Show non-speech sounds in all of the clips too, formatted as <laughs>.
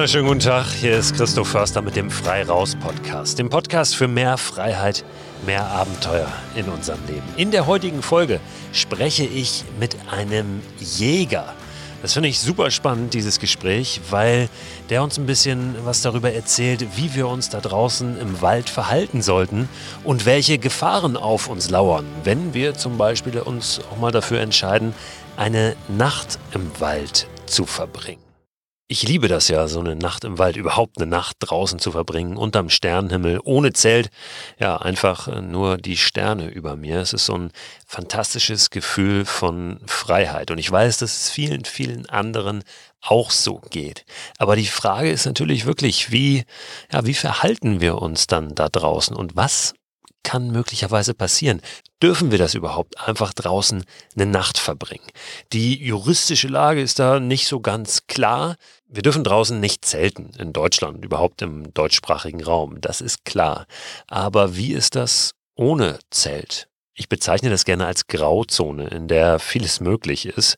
wunderschönen guten Tag. Hier ist Christoph Förster mit dem Frei Raus Podcast. Dem Podcast für mehr Freiheit, mehr Abenteuer in unserem Leben. In der heutigen Folge spreche ich mit einem Jäger. Das finde ich super spannend, dieses Gespräch, weil der uns ein bisschen was darüber erzählt, wie wir uns da draußen im Wald verhalten sollten und welche Gefahren auf uns lauern, wenn wir zum Beispiel uns auch mal dafür entscheiden, eine Nacht im Wald zu verbringen. Ich liebe das ja, so eine Nacht im Wald, überhaupt eine Nacht draußen zu verbringen, unterm Sternenhimmel, ohne Zelt. Ja, einfach nur die Sterne über mir. Es ist so ein fantastisches Gefühl von Freiheit. Und ich weiß, dass es vielen, vielen anderen auch so geht. Aber die Frage ist natürlich wirklich, wie, ja, wie verhalten wir uns dann da draußen und was kann möglicherweise passieren? Dürfen wir das überhaupt einfach draußen eine Nacht verbringen? Die juristische Lage ist da nicht so ganz klar. Wir dürfen draußen nicht zelten in Deutschland, überhaupt im deutschsprachigen Raum, das ist klar. Aber wie ist das ohne Zelt? Ich bezeichne das gerne als Grauzone, in der vieles möglich ist,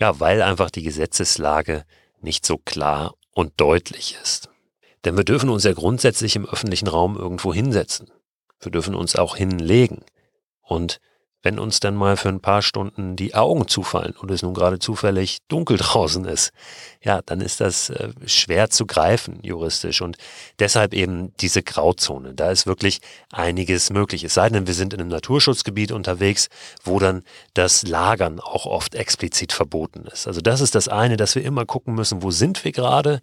ja, weil einfach die Gesetzeslage nicht so klar und deutlich ist. Denn wir dürfen uns ja grundsätzlich im öffentlichen Raum irgendwo hinsetzen. Wir dürfen uns auch hinlegen. Und wenn uns dann mal für ein paar Stunden die Augen zufallen und es nun gerade zufällig dunkel <laughs> draußen ist, ja, dann ist das äh, schwer zu greifen juristisch und deshalb eben diese Grauzone. Da ist wirklich einiges möglich. Es sei denn, wir sind in einem Naturschutzgebiet unterwegs, wo dann das Lagern auch oft explizit verboten ist. Also das ist das eine, dass wir immer gucken müssen, wo sind wir gerade?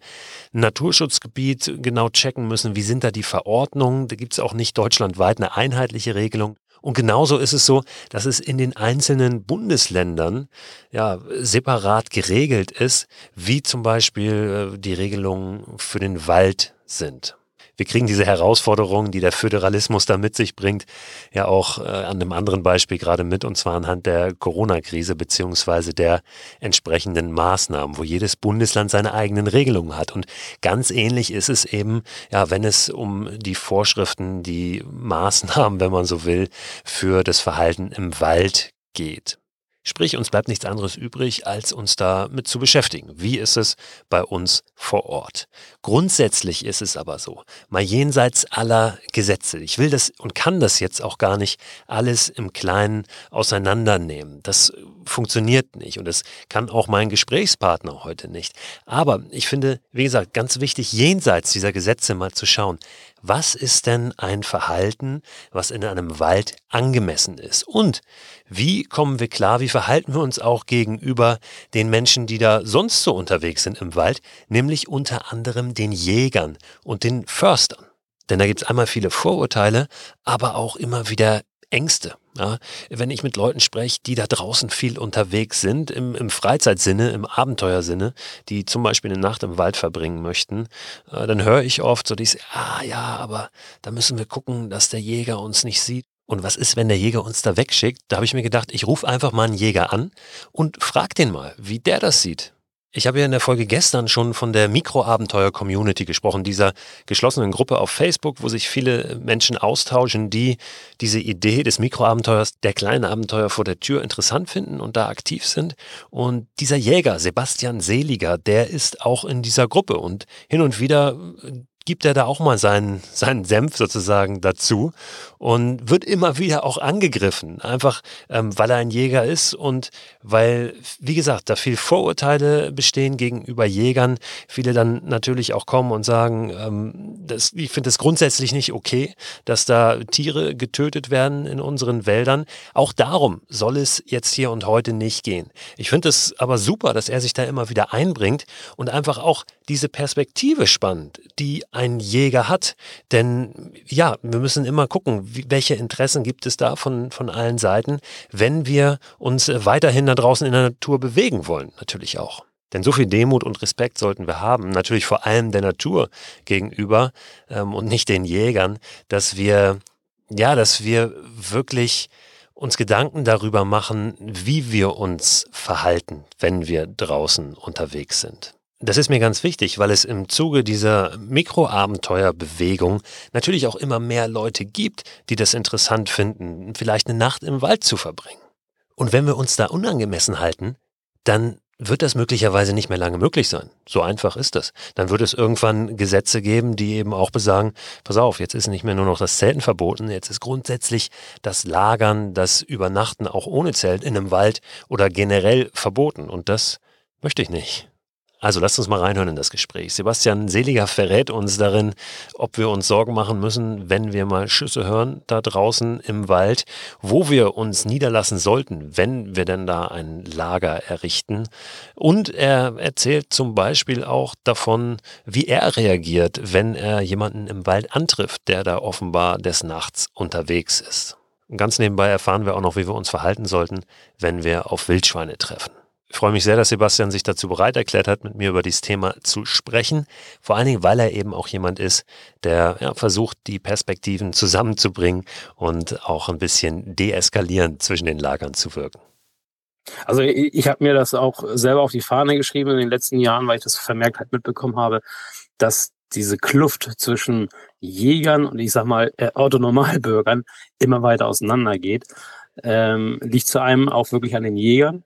Naturschutzgebiet genau checken müssen, wie sind da die Verordnungen? Da gibt es auch nicht deutschlandweit eine einheitliche Regelung. Und genauso ist es so, dass es in den einzelnen Bundesländern ja separat geregelt ist, wie zum Beispiel äh, die Regelungen für den Wald sind wir kriegen diese Herausforderungen, die der Föderalismus da mit sich bringt, ja auch äh, an einem anderen Beispiel gerade mit, und zwar anhand der Corona-Krise beziehungsweise der entsprechenden Maßnahmen, wo jedes Bundesland seine eigenen Regelungen hat. Und ganz ähnlich ist es eben, ja, wenn es um die Vorschriften, die Maßnahmen, wenn man so will, für das Verhalten im Wald geht. Sprich, uns bleibt nichts anderes übrig, als uns damit zu beschäftigen. Wie ist es bei uns vor Ort? Grundsätzlich ist es aber so, mal jenseits aller Gesetze. Ich will das und kann das jetzt auch gar nicht alles im Kleinen auseinandernehmen. Das funktioniert nicht und das kann auch mein Gesprächspartner heute nicht. Aber ich finde, wie gesagt, ganz wichtig, jenseits dieser Gesetze mal zu schauen, was ist denn ein Verhalten, was in einem Wald angemessen ist? Und wie kommen wir klar, wie verhalten wir uns auch gegenüber den Menschen, die da sonst so unterwegs sind im Wald, nämlich unter anderem den Jägern und den Förstern? Denn da gibt es einmal viele Vorurteile, aber auch immer wieder Ängste. Ja, wenn ich mit Leuten spreche, die da draußen viel unterwegs sind, im, im Freizeitsinne, im Abenteuersinne, die zum Beispiel eine Nacht im Wald verbringen möchten, äh, dann höre ich oft so dieses, ah ja, aber da müssen wir gucken, dass der Jäger uns nicht sieht. Und was ist, wenn der Jäger uns da wegschickt? Da habe ich mir gedacht, ich rufe einfach mal einen Jäger an und frag den mal, wie der das sieht. Ich habe ja in der Folge gestern schon von der Mikroabenteuer-Community gesprochen, dieser geschlossenen Gruppe auf Facebook, wo sich viele Menschen austauschen, die diese Idee des Mikroabenteuers, der kleinen Abenteuer vor der Tür interessant finden und da aktiv sind. Und dieser Jäger, Sebastian Seliger, der ist auch in dieser Gruppe und hin und wieder gibt er da auch mal seinen, seinen Senf sozusagen dazu und wird immer wieder auch angegriffen, einfach ähm, weil er ein Jäger ist und weil, wie gesagt, da viel Vorurteile bestehen gegenüber Jägern. Viele dann natürlich auch kommen und sagen, ähm, das, ich finde es grundsätzlich nicht okay, dass da Tiere getötet werden in unseren Wäldern. Auch darum soll es jetzt hier und heute nicht gehen. Ich finde es aber super, dass er sich da immer wieder einbringt und einfach auch diese Perspektive spannt, die ein Jäger hat. Denn ja, wir müssen immer gucken, welche Interessen gibt es da von, von allen Seiten, wenn wir uns weiterhin da draußen in der Natur bewegen wollen, natürlich auch. Denn so viel Demut und Respekt sollten wir haben, natürlich vor allem der Natur gegenüber ähm, und nicht den Jägern, dass wir, ja, dass wir wirklich uns Gedanken darüber machen, wie wir uns verhalten, wenn wir draußen unterwegs sind. Das ist mir ganz wichtig, weil es im Zuge dieser Mikroabenteuerbewegung natürlich auch immer mehr Leute gibt, die das interessant finden, vielleicht eine Nacht im Wald zu verbringen. Und wenn wir uns da unangemessen halten, dann wird das möglicherweise nicht mehr lange möglich sein. So einfach ist das. Dann wird es irgendwann Gesetze geben, die eben auch besagen, pass auf, jetzt ist nicht mehr nur noch das Zelten verboten, jetzt ist grundsätzlich das Lagern, das Übernachten auch ohne Zelt in einem Wald oder generell verboten. Und das möchte ich nicht. Also lasst uns mal reinhören in das Gespräch. Sebastian Seliger verrät uns darin, ob wir uns Sorgen machen müssen, wenn wir mal Schüsse hören da draußen im Wald, wo wir uns niederlassen sollten, wenn wir denn da ein Lager errichten. Und er erzählt zum Beispiel auch davon, wie er reagiert, wenn er jemanden im Wald antrifft, der da offenbar des Nachts unterwegs ist. Und ganz nebenbei erfahren wir auch noch, wie wir uns verhalten sollten, wenn wir auf Wildschweine treffen. Ich freue mich sehr, dass Sebastian sich dazu bereit erklärt hat, mit mir über dieses Thema zu sprechen. Vor allen Dingen, weil er eben auch jemand ist, der ja, versucht, die Perspektiven zusammenzubringen und auch ein bisschen deeskalierend zwischen den Lagern zu wirken. Also ich, ich habe mir das auch selber auf die Fahne geschrieben in den letzten Jahren, weil ich das vermerkt halt mitbekommen habe, dass diese Kluft zwischen Jägern und ich sag mal äh, immer weiter auseinandergeht. Ähm, liegt zu einem auch wirklich an den Jägern,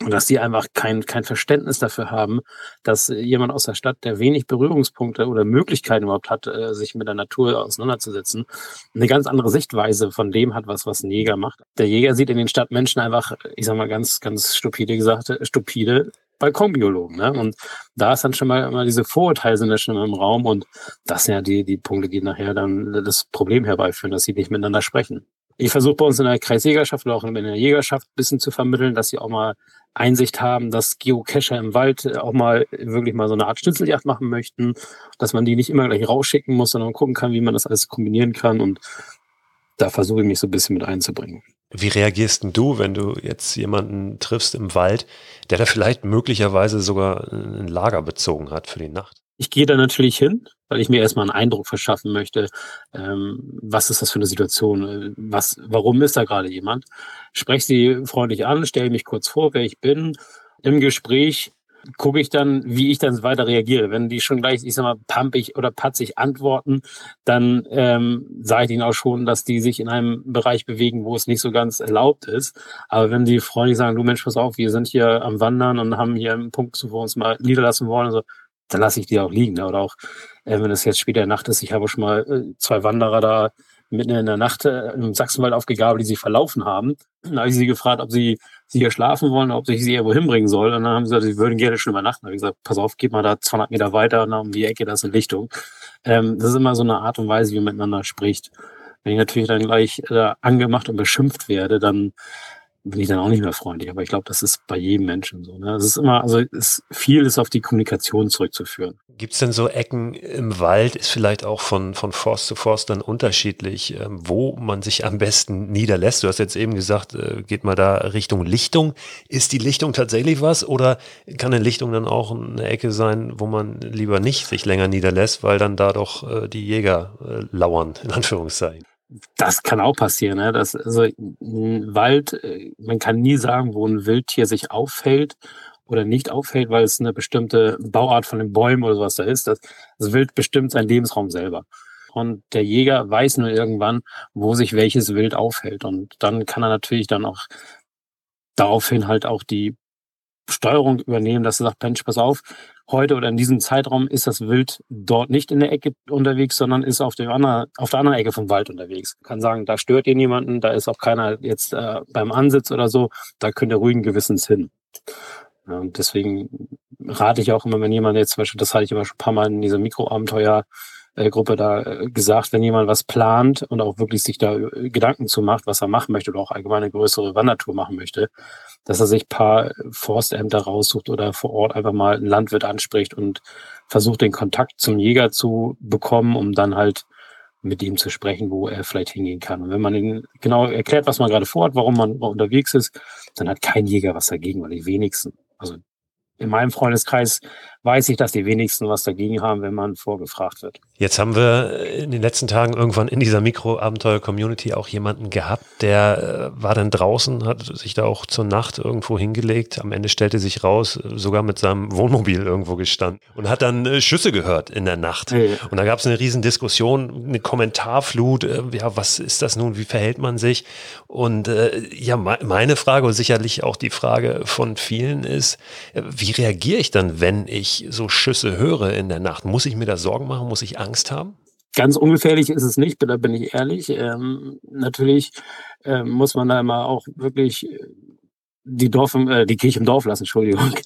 und dass die einfach kein, kein Verständnis dafür haben, dass jemand aus der Stadt, der wenig Berührungspunkte oder Möglichkeiten überhaupt hat, äh, sich mit der Natur auseinanderzusetzen, eine ganz andere Sichtweise von dem hat, was, was ein Jäger macht. Der Jäger sieht in den Stadtmenschen einfach, ich sag mal ganz, ganz stupide gesagt, stupide Balkonbiologen. Ne? Und da ist dann schon mal immer diese Vorurteile sind ja schon im Raum und das sind ja die, die Punkte, die nachher dann das Problem herbeiführen, dass sie nicht miteinander sprechen. Ich versuche bei uns in der Kreisjägerschaft oder auch in der Jägerschaft ein bisschen zu vermitteln, dass sie auch mal Einsicht haben, dass Geocacher im Wald auch mal wirklich mal so eine Art Schnitzeljagd machen möchten, dass man die nicht immer gleich rausschicken muss, sondern gucken kann, wie man das alles kombinieren kann. Und da versuche ich mich so ein bisschen mit einzubringen. Wie reagierst denn du, wenn du jetzt jemanden triffst im Wald, der da vielleicht möglicherweise sogar ein Lager bezogen hat für die Nacht? Ich gehe da natürlich hin, weil ich mir erstmal einen Eindruck verschaffen möchte, ähm, was ist das für eine Situation, äh, was, warum ist da gerade jemand. Spreche sie freundlich an, stelle mich kurz vor, wer ich bin. Im Gespräch gucke ich dann, wie ich dann weiter reagiere. Wenn die schon gleich, ich sag mal, pampig oder patzig antworten, dann ähm, sage ich ihnen auch schon, dass die sich in einem Bereich bewegen, wo es nicht so ganz erlaubt ist. Aber wenn die freundlich sagen, du Mensch, pass auf, wir sind hier am Wandern und haben hier einen Punkt, wo wir uns mal niederlassen wollen, also dann lasse ich die auch liegen. Ne? Oder auch, äh, wenn es jetzt später Nacht ist, ich habe schon mal äh, zwei Wanderer da mitten in der Nacht äh, im Sachsenwald aufgegabelt, die sich verlaufen haben. Dann habe ich sie gefragt, ob sie, sie hier schlafen wollen, ob ich sie irgendwo hinbringen soll. Und dann haben sie gesagt, sie würden gerne schon übernachten. Da habe ich gesagt, pass auf, geht mal da 200 Meter weiter und um die Ecke, das ist eine Lichtung. Ähm, das ist immer so eine Art und Weise, wie man miteinander spricht. Wenn ich natürlich dann gleich äh, angemacht und beschimpft werde, dann bin ich dann auch nicht mehr freundlich. Aber ich glaube, das ist bei jedem Menschen so. Ne? Es ist immer, also es, viel ist auf die Kommunikation zurückzuführen. Gibt es denn so Ecken im Wald, ist vielleicht auch von, von Forst zu Forst dann unterschiedlich, ähm, wo man sich am besten niederlässt? Du hast jetzt eben gesagt, äh, geht mal da Richtung Lichtung. Ist die Lichtung tatsächlich was oder kann eine Lichtung dann auch eine Ecke sein, wo man lieber nicht sich länger niederlässt, weil dann da doch äh, die Jäger äh, lauern, in Anführungszeichen? Das kann auch passieren. Ne? Das, also ein Wald, äh, man kann nie sagen, wo ein Wildtier sich aufhält oder nicht aufhält, weil es eine bestimmte Bauart von den Bäumen oder sowas da ist. Das, das Wild bestimmt seinen Lebensraum selber. Und der Jäger weiß nur irgendwann, wo sich welches Wild aufhält. Und dann kann er natürlich dann auch daraufhin halt auch die Steuerung übernehmen, dass er sagt, Mensch, pass auf, heute oder in diesem Zeitraum ist das Wild dort nicht in der Ecke unterwegs, sondern ist auf, dem anderen, auf der anderen Ecke vom Wald unterwegs. Kann sagen, da stört ihr niemanden, da ist auch keiner jetzt äh, beim Ansitz oder so, da könnt ihr ruhigen Gewissens hin. Ja, und deswegen rate ich auch immer, wenn jemand jetzt zum Beispiel, das hatte ich immer schon ein paar Mal in dieser Mikroabenteuer Gruppe da äh, gesagt, wenn jemand was plant und auch wirklich sich da äh, Gedanken zu macht, was er machen möchte oder auch allgemein eine größere Wandertour machen möchte, dass er sich paar Forstämter raussucht oder vor Ort einfach mal einen Landwirt anspricht und versucht den Kontakt zum Jäger zu bekommen, um dann halt mit ihm zu sprechen, wo er vielleicht hingehen kann. Und wenn man ihm genau erklärt, was man gerade vorhat, warum man unterwegs ist, dann hat kein Jäger was dagegen, weil die wenigsten, also in meinem Freundeskreis weiß ich, dass die wenigsten was dagegen haben, wenn man vorgefragt wird. Jetzt haben wir in den letzten Tagen irgendwann in dieser Mikroabenteuer-Community auch jemanden gehabt, der äh, war dann draußen, hat sich da auch zur Nacht irgendwo hingelegt. Am Ende stellte sich raus, sogar mit seinem Wohnmobil irgendwo gestanden und hat dann äh, Schüsse gehört in der Nacht. Ja. Und da gab es eine riesen Diskussion, eine Kommentarflut. Äh, ja, was ist das nun? Wie verhält man sich? Und ja, meine Frage und sicherlich auch die Frage von vielen ist, wie reagiere ich dann, wenn ich so Schüsse höre in der Nacht? Muss ich mir da Sorgen machen? Muss ich Angst haben? Ganz ungefährlich ist es nicht, da bin ich ehrlich. Ähm, natürlich ähm, muss man da immer auch wirklich äh, die, Dorf, äh, die Kirche im Dorf lassen, Entschuldigung. <laughs>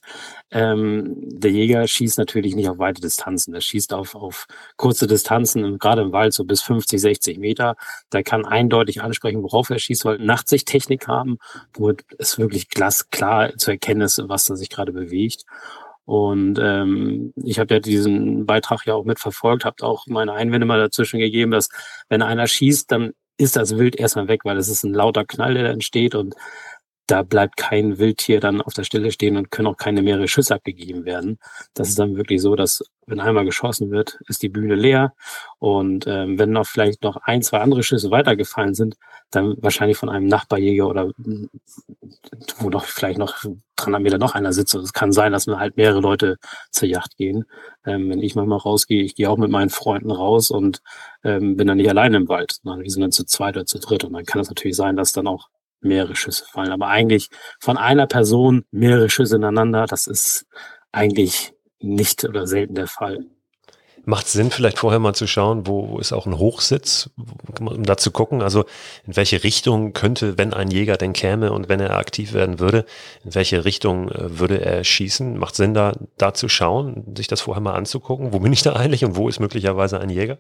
Ähm, der Jäger schießt natürlich nicht auf weite Distanzen. Er schießt auf, auf kurze Distanzen, gerade im Wald so bis 50, 60 Meter. Der kann eindeutig ansprechen, worauf er schießt, weil Nachtsichttechnik haben, wo es wirklich glasklar zu erkennen ist, was da sich gerade bewegt. Und ähm, ich habe ja diesen Beitrag ja auch mitverfolgt, habe auch meine Einwände mal dazwischen gegeben, dass wenn einer schießt, dann ist das Wild erstmal weg, weil es ist ein lauter Knall, der da entsteht. Und da bleibt kein Wildtier dann auf der Stelle stehen und können auch keine mehrere Schüsse abgegeben werden. Das ist dann wirklich so, dass wenn einmal geschossen wird, ist die Bühne leer und ähm, wenn noch vielleicht noch ein, zwei andere Schüsse weitergefallen sind, dann wahrscheinlich von einem Nachbarjäger oder wo noch vielleicht noch 300 Meter noch einer sitzt. Und es kann sein, dass man halt mehrere Leute zur Yacht gehen. Ähm, wenn ich manchmal rausgehe, ich gehe auch mit meinen Freunden raus und ähm, bin dann nicht alleine im Wald, sondern wir sind dann zu zweit oder zu dritt. Und dann kann es natürlich sein, dass dann auch mehrere Schüsse fallen. Aber eigentlich von einer Person mehrere Schüsse ineinander, das ist eigentlich nicht oder selten der Fall. Macht Sinn, vielleicht vorher mal zu schauen, wo, wo ist auch ein Hochsitz, um da zu gucken, also in welche Richtung könnte, wenn ein Jäger denn käme und wenn er aktiv werden würde, in welche Richtung äh, würde er schießen? Macht Sinn, da, da zu schauen, sich das vorher mal anzugucken? Wo bin ich da eigentlich und wo ist möglicherweise ein Jäger?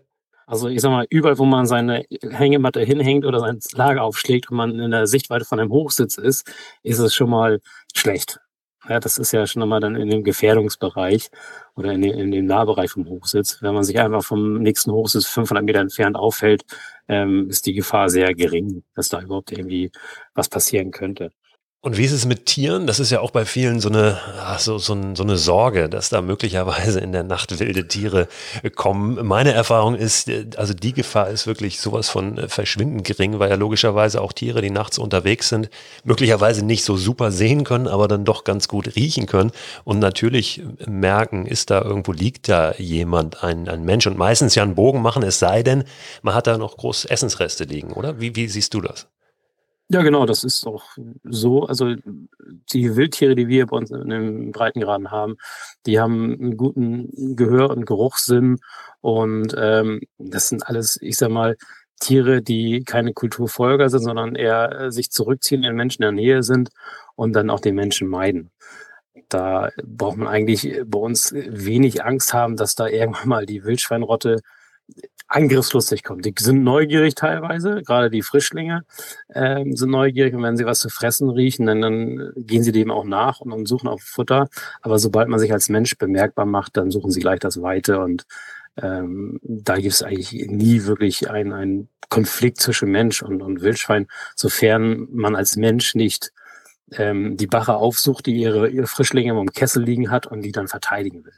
Also ich sag mal, überall, wo man seine Hängematte hinhängt oder sein Lager aufschlägt und man in der Sichtweite von einem Hochsitz ist, ist es schon mal schlecht. Ja, das ist ja schon einmal dann in dem Gefährdungsbereich oder in, in dem Nahbereich vom Hochsitz. Wenn man sich einfach vom nächsten Hochsitz 500 Meter entfernt aufhält, ähm, ist die Gefahr sehr gering, dass da überhaupt irgendwie was passieren könnte. Und wie ist es mit Tieren? Das ist ja auch bei vielen so eine, so, so, so eine Sorge, dass da möglicherweise in der Nacht wilde Tiere kommen. Meine Erfahrung ist, also die Gefahr ist wirklich sowas von verschwindend gering, weil ja logischerweise auch Tiere, die nachts unterwegs sind, möglicherweise nicht so super sehen können, aber dann doch ganz gut riechen können und natürlich merken, ist da irgendwo, liegt da jemand, ein, ein Mensch und meistens ja einen Bogen machen, es sei denn, man hat da noch große Essensreste liegen, oder? Wie, wie siehst du das? Ja, genau, das ist auch so. Also die Wildtiere, die wir bei uns in den Breitengraden haben, die haben einen guten Gehör- und Geruchssinn. Und ähm, das sind alles, ich sag mal, Tiere, die keine Kulturfolger sind, sondern eher äh, sich zurückziehen, in Menschen in der Nähe sind und dann auch den Menschen meiden. Da braucht man eigentlich bei uns wenig Angst haben, dass da irgendwann mal die Wildschweinrotte angriffslustig kommt. Die sind neugierig teilweise, gerade die Frischlinge ähm, sind neugierig und wenn sie was zu fressen riechen, dann, dann gehen sie dem auch nach und, und suchen auch Futter. Aber sobald man sich als Mensch bemerkbar macht, dann suchen sie gleich das Weite und ähm, da gibt es eigentlich nie wirklich einen, einen Konflikt zwischen Mensch und, und Wildschwein, sofern man als Mensch nicht ähm, die Bache aufsucht, die ihre, ihre Frischlinge im Kessel liegen hat und die dann verteidigen will.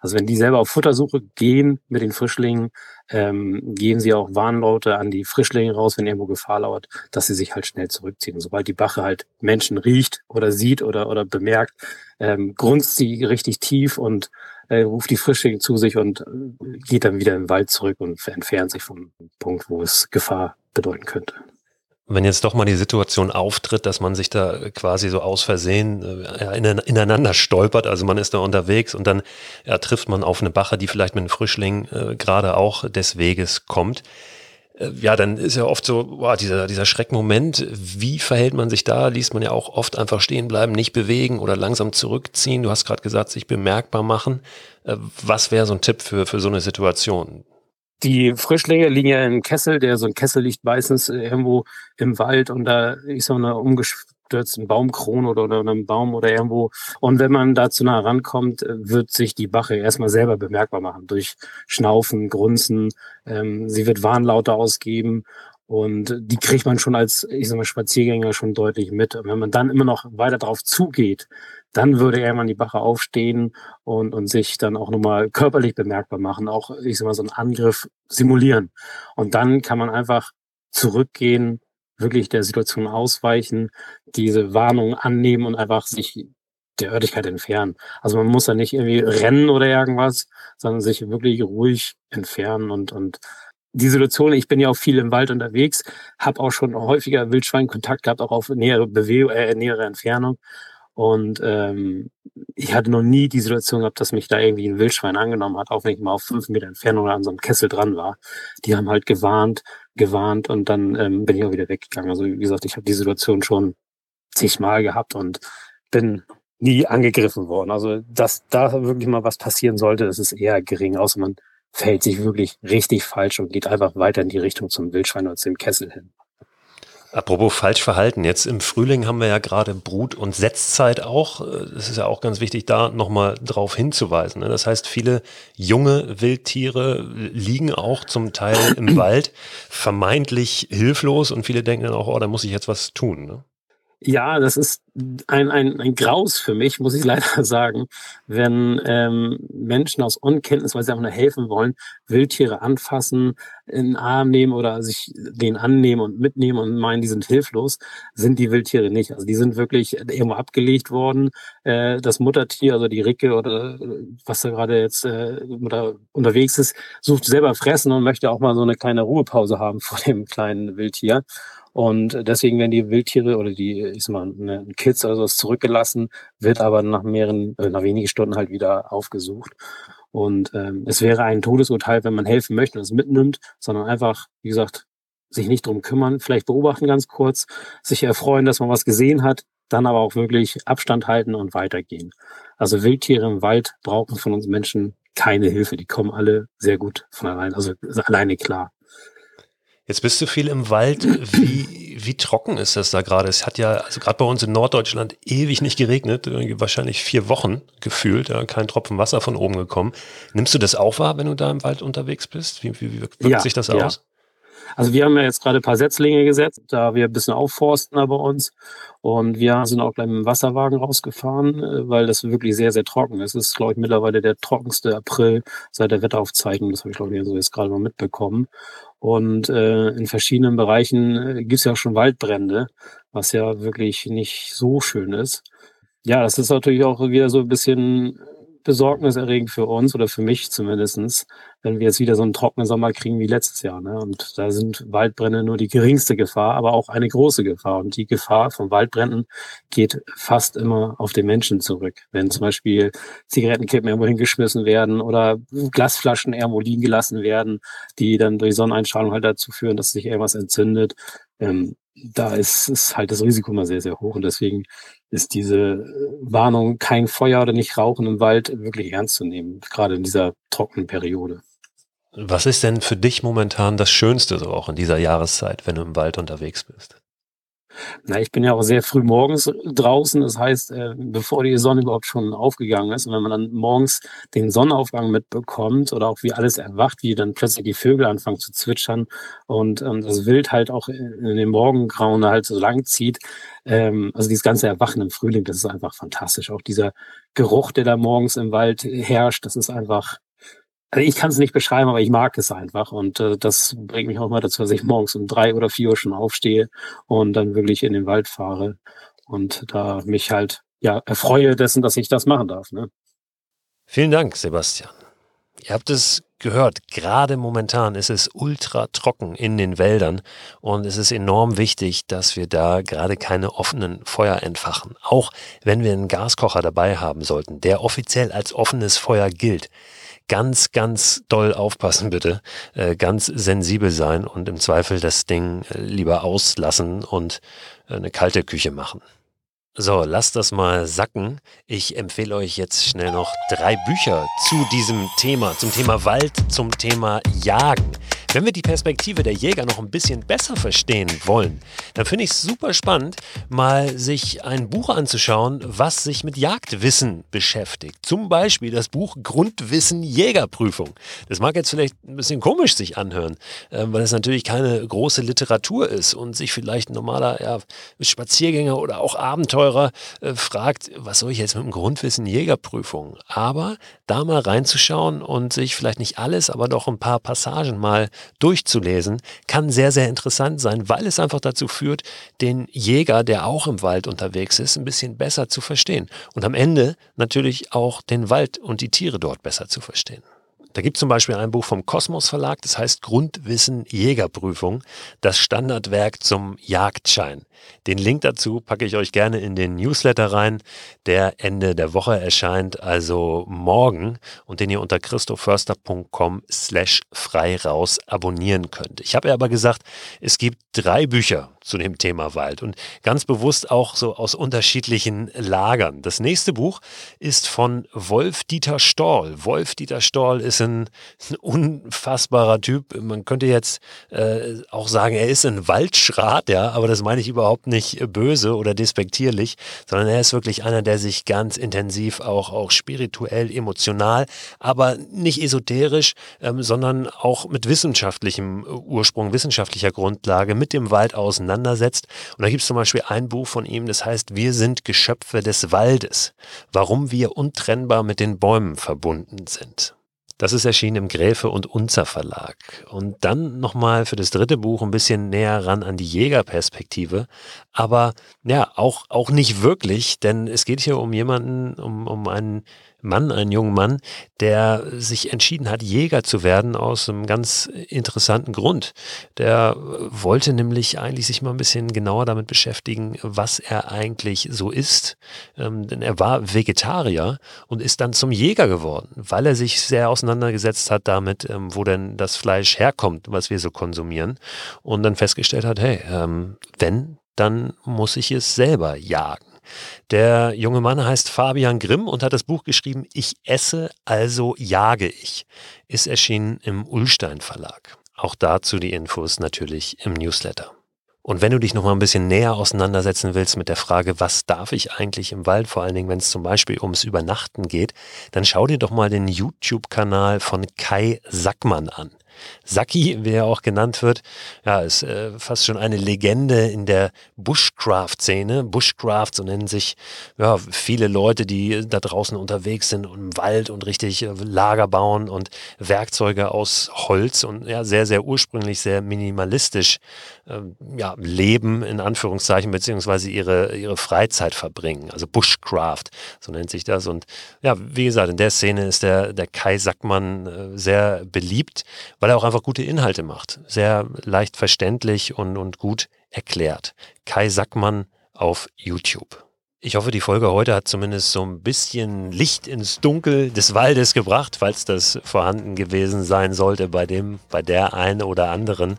Also wenn die selber auf Futtersuche gehen mit den Frischlingen, ähm, geben sie auch Warnlaute an die Frischlinge raus, wenn irgendwo Gefahr lauert, dass sie sich halt schnell zurückziehen. Sobald die Bache halt Menschen riecht oder sieht oder, oder bemerkt, ähm, grunzt sie richtig tief und äh, ruft die Frischlinge zu sich und äh, geht dann wieder im Wald zurück und entfernt sich vom Punkt, wo es Gefahr bedeuten könnte. Wenn jetzt doch mal die Situation auftritt, dass man sich da quasi so aus Versehen äh, ineinander stolpert, also man ist da unterwegs und dann ja, trifft man auf eine Bache, die vielleicht mit einem Frischling äh, gerade auch des Weges kommt. Äh, ja, dann ist ja oft so, boah, dieser, dieser Schreckmoment. Wie verhält man sich da? Liest man ja auch oft einfach stehen bleiben, nicht bewegen oder langsam zurückziehen. Du hast gerade gesagt, sich bemerkbar machen. Äh, was wäre so ein Tipp für, für so eine Situation? Die Frischlinge liegen ja im Kessel, der so ein Kessel liegt meistens irgendwo im Wald und da ist so eine umgestürzte Baumkrone oder, oder einem Baum oder irgendwo. Und wenn man da zu nah rankommt, wird sich die Bache erstmal selber bemerkbar machen durch Schnaufen, Grunzen. Ähm, sie wird Warnlaute ausgeben und die kriegt man schon als, ich sag mal, Spaziergänger schon deutlich mit. Und wenn man dann immer noch weiter drauf zugeht, dann würde irgendwann die Bache aufstehen und, und sich dann auch nochmal körperlich bemerkbar machen, auch, ich sag mal, so einen Angriff simulieren. Und dann kann man einfach zurückgehen, wirklich der Situation ausweichen, diese Warnung annehmen und einfach sich der Örtlichkeit entfernen. Also man muss da nicht irgendwie rennen oder irgendwas, sondern sich wirklich ruhig entfernen und, und die Situation, ich bin ja auch viel im Wald unterwegs, habe auch schon häufiger Wildschwein-Kontakt gehabt, auch auf nähere Bewegung, äh, nähere Entfernung. Und ähm, ich hatte noch nie die Situation gehabt, dass mich da irgendwie ein Wildschwein angenommen hat, auch wenn ich mal auf fünf Meter Entfernung an so einem Kessel dran war. Die haben halt gewarnt, gewarnt und dann ähm, bin ich auch wieder weggegangen. Also wie gesagt, ich habe die Situation schon zigmal gehabt und bin nie angegriffen worden. Also dass da wirklich mal was passieren sollte, das ist eher gering, außer man verhält sich wirklich richtig falsch und geht einfach weiter in die Richtung zum Wildschwein oder zum Kessel hin. Apropos falsch verhalten, jetzt im Frühling haben wir ja gerade Brut- und Setzzeit auch. Es ist ja auch ganz wichtig, da nochmal drauf hinzuweisen. Ne? Das heißt, viele junge Wildtiere liegen auch zum Teil im <clears throat> Wald vermeintlich hilflos und viele denken dann auch, oh, da muss ich jetzt was tun. Ja, das ist ein, ein, ein Graus für mich, muss ich <laughs> leider sagen, wenn ähm, Menschen aus Unkenntnis, weil sie einfach nur helfen wollen, Wildtiere anfassen, in den Arm nehmen oder sich den annehmen und mitnehmen und meinen, die sind hilflos, sind die Wildtiere nicht. Also die sind wirklich irgendwo abgelegt worden. Äh, das Muttertier, also die Ricke oder was da gerade jetzt äh, unterwegs ist, sucht selber fressen und möchte auch mal so eine kleine Ruhepause haben <laughs> vor dem kleinen Wildtier. Und deswegen werden die Wildtiere oder die, ich sag mal, eine Kids oder sowas zurückgelassen, wird aber nach mehreren, äh, nach wenigen Stunden halt wieder aufgesucht. Und ähm, es wäre ein Todesurteil, wenn man helfen möchte und es mitnimmt, sondern einfach, wie gesagt, sich nicht drum kümmern, vielleicht beobachten ganz kurz, sich erfreuen, dass man was gesehen hat, dann aber auch wirklich Abstand halten und weitergehen. Also Wildtiere im Wald brauchen von uns Menschen keine Hilfe. Die kommen alle sehr gut von allein, also alleine klar. Jetzt bist du viel im Wald. Wie, wie trocken ist das da gerade? Es hat ja, also gerade bei uns in Norddeutschland ewig nicht geregnet, wahrscheinlich vier Wochen gefühlt, ja, kein Tropfen Wasser von oben gekommen. Nimmst du das auch wahr, wenn du da im Wald unterwegs bist? Wie, wie, wie wirkt ja, sich das ja. aus? Also wir haben ja jetzt gerade ein paar Setzlinge gesetzt, da wir ein bisschen aufforsten da bei uns. Und wir sind auch gleich mit dem Wasserwagen rausgefahren, äh, weil das wirklich sehr, sehr trocken ist. Es ist, glaube ich, mittlerweile der trockenste April seit der Wetteraufzeichnung. Das habe ich, glaube ich, so jetzt gerade mal mitbekommen. Und äh, in verschiedenen Bereichen äh, gibt es ja auch schon Waldbrände, was ja wirklich nicht so schön ist. Ja, das ist natürlich auch wieder so ein bisschen besorgniserregend für uns oder für mich zumindestens, wenn wir jetzt wieder so einen trockenen Sommer kriegen wie letztes Jahr. Ne? Und da sind Waldbrände nur die geringste Gefahr, aber auch eine große Gefahr. Und die Gefahr von Waldbränden geht fast immer auf den Menschen zurück. Wenn zum Beispiel Zigarettenkippen irgendwo hingeschmissen werden oder Glasflaschen irgendwo liegen gelassen werden, die dann durch Sonneneinstrahlung halt dazu führen, dass sich irgendwas entzündet. Ähm, da ist, ist halt das Risiko immer sehr, sehr hoch. Und deswegen ist diese äh, Warnung, kein Feuer oder nicht rauchen im Wald, wirklich ernst zu nehmen, gerade in dieser trockenen Periode. Was ist denn für dich momentan das Schönste so auch in dieser Jahreszeit, wenn du im Wald unterwegs bist? Na, ich bin ja auch sehr früh morgens draußen. Das heißt, äh, bevor die Sonne überhaupt schon aufgegangen ist. Und wenn man dann morgens den Sonnenaufgang mitbekommt oder auch wie alles erwacht, wie dann plötzlich die Vögel anfangen zu zwitschern und ähm, das Wild halt auch in den Morgengrauen halt so lang zieht. Ähm, also dieses ganze Erwachen im Frühling, das ist einfach fantastisch. Auch dieser Geruch, der da morgens im Wald herrscht, das ist einfach also ich kann es nicht beschreiben, aber ich mag es einfach. Und äh, das bringt mich auch mal dazu, dass ich morgens um drei oder vier Uhr schon aufstehe und dann wirklich in den Wald fahre und da mich halt ja erfreue dessen, dass ich das machen darf. Ne? Vielen Dank, Sebastian. Ihr habt es gehört, gerade momentan ist es ultra trocken in den Wäldern und es ist enorm wichtig, dass wir da gerade keine offenen Feuer entfachen. Auch wenn wir einen Gaskocher dabei haben sollten, der offiziell als offenes Feuer gilt ganz, ganz doll aufpassen bitte, äh, ganz sensibel sein und im Zweifel das Ding äh, lieber auslassen und äh, eine kalte Küche machen. So, lasst das mal sacken. Ich empfehle euch jetzt schnell noch drei Bücher zu diesem Thema, zum Thema Wald, zum Thema Jagen. Wenn wir die Perspektive der Jäger noch ein bisschen besser verstehen wollen, dann finde ich es super spannend, mal sich ein Buch anzuschauen, was sich mit Jagdwissen beschäftigt. Zum Beispiel das Buch Grundwissen Jägerprüfung. Das mag jetzt vielleicht ein bisschen komisch sich anhören, äh, weil es natürlich keine große Literatur ist und sich vielleicht ein normaler ja, Spaziergänger oder auch Abenteurer äh, fragt, was soll ich jetzt mit dem Grundwissen Jägerprüfung? Aber da mal reinzuschauen und sich vielleicht nicht alles, aber doch ein paar Passagen mal durchzulesen, kann sehr, sehr interessant sein, weil es einfach dazu führt, den Jäger, der auch im Wald unterwegs ist, ein bisschen besser zu verstehen. Und am Ende natürlich auch den Wald und die Tiere dort besser zu verstehen. Da gibt es zum Beispiel ein Buch vom Kosmos Verlag, das heißt Grundwissen Jägerprüfung, das Standardwerk zum Jagdschein. Den Link dazu packe ich euch gerne in den Newsletter rein, der Ende der Woche erscheint, also morgen und den ihr unter christoförster.com slash frei raus abonnieren könnt. Ich habe ja aber gesagt, es gibt drei Bücher zu dem Thema Wald und ganz bewusst auch so aus unterschiedlichen Lagern. Das nächste Buch ist von Wolf-Dieter Storl. Wolf-Dieter Storl ist ein, <laughs> ein, unfassbarer Typ. Man könnte jetzt äh, auch sagen, er ist ein Waldschrat, ja, aber das meine ich überhaupt nicht böse oder despektierlich, sondern er ist wirklich einer, der sich ganz intensiv auch, auch spirituell, emotional, aber nicht esoterisch, ähm, sondern auch mit wissenschaftlichem Ursprung, wissenschaftlicher Grundlage mit dem Wald auseinander auseinandersetzt. Und da gibt es zum Beispiel ein Buch von ihm, das heißt Wir sind Geschöpfe des Waldes, warum wir untrennbar mit den Bäumen verbunden sind. Das ist erschienen im Gräfe und Unzer Verlag. Und dann nochmal für das dritte Buch ein bisschen näher ran an die Jägerperspektive. Aber ja, auch, auch nicht wirklich, denn es geht hier um jemanden, um, um einen Mann, einen jungen Mann, der sich entschieden hat, Jäger zu werden aus einem ganz interessanten Grund. Der wollte nämlich eigentlich sich mal ein bisschen genauer damit beschäftigen, was er eigentlich so ist. Ähm, denn er war Vegetarier und ist dann zum Jäger geworden, weil er sich sehr auseinandergesetzt hat damit, ähm, wo denn das Fleisch herkommt, was wir so konsumieren. Und dann festgestellt hat, hey, ähm, wenn, dann muss ich es selber jagen. Der junge Mann heißt Fabian Grimm und hat das Buch geschrieben Ich esse, also jage ich. Ist erschienen im Ullstein Verlag. Auch dazu die Infos natürlich im Newsletter. Und wenn du dich noch mal ein bisschen näher auseinandersetzen willst mit der Frage, was darf ich eigentlich im Wald, vor allen Dingen, wenn es zum Beispiel ums Übernachten geht, dann schau dir doch mal den YouTube-Kanal von Kai Sackmann an. Saki, wie er auch genannt wird, ja, ist äh, fast schon eine Legende in der Bushcraft-Szene. Bushcraft, so nennen sich ja, viele Leute, die da draußen unterwegs sind im Wald und richtig äh, Lager bauen und Werkzeuge aus Holz und ja, sehr, sehr ursprünglich, sehr minimalistisch äh, ja, leben, in Anführungszeichen, beziehungsweise ihre, ihre Freizeit verbringen. Also Bushcraft, so nennt sich das. Und ja, wie gesagt, in der Szene ist der, der Kai Sackmann äh, sehr beliebt, weil er auch einfach gute Inhalte macht. Sehr leicht verständlich und, und gut erklärt. Kai Sackmann auf YouTube. Ich hoffe, die Folge heute hat zumindest so ein bisschen Licht ins Dunkel des Waldes gebracht, falls das vorhanden gewesen sein sollte bei dem, bei der einen oder anderen.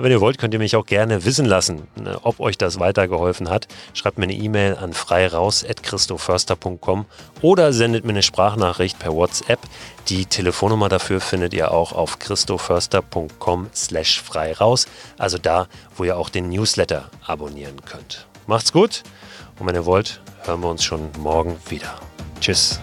Wenn ihr wollt, könnt ihr mich auch gerne wissen lassen, ne, ob euch das weitergeholfen hat. Schreibt mir eine E-Mail an freiraus.christoförster.com oder sendet mir eine Sprachnachricht per WhatsApp. Die Telefonnummer dafür findet ihr auch auf christoförster.com slash freiraus, also da, wo ihr auch den Newsletter abonnieren könnt. Macht's gut! Und wenn ihr wollt, hören wir uns schon morgen wieder. Tschüss.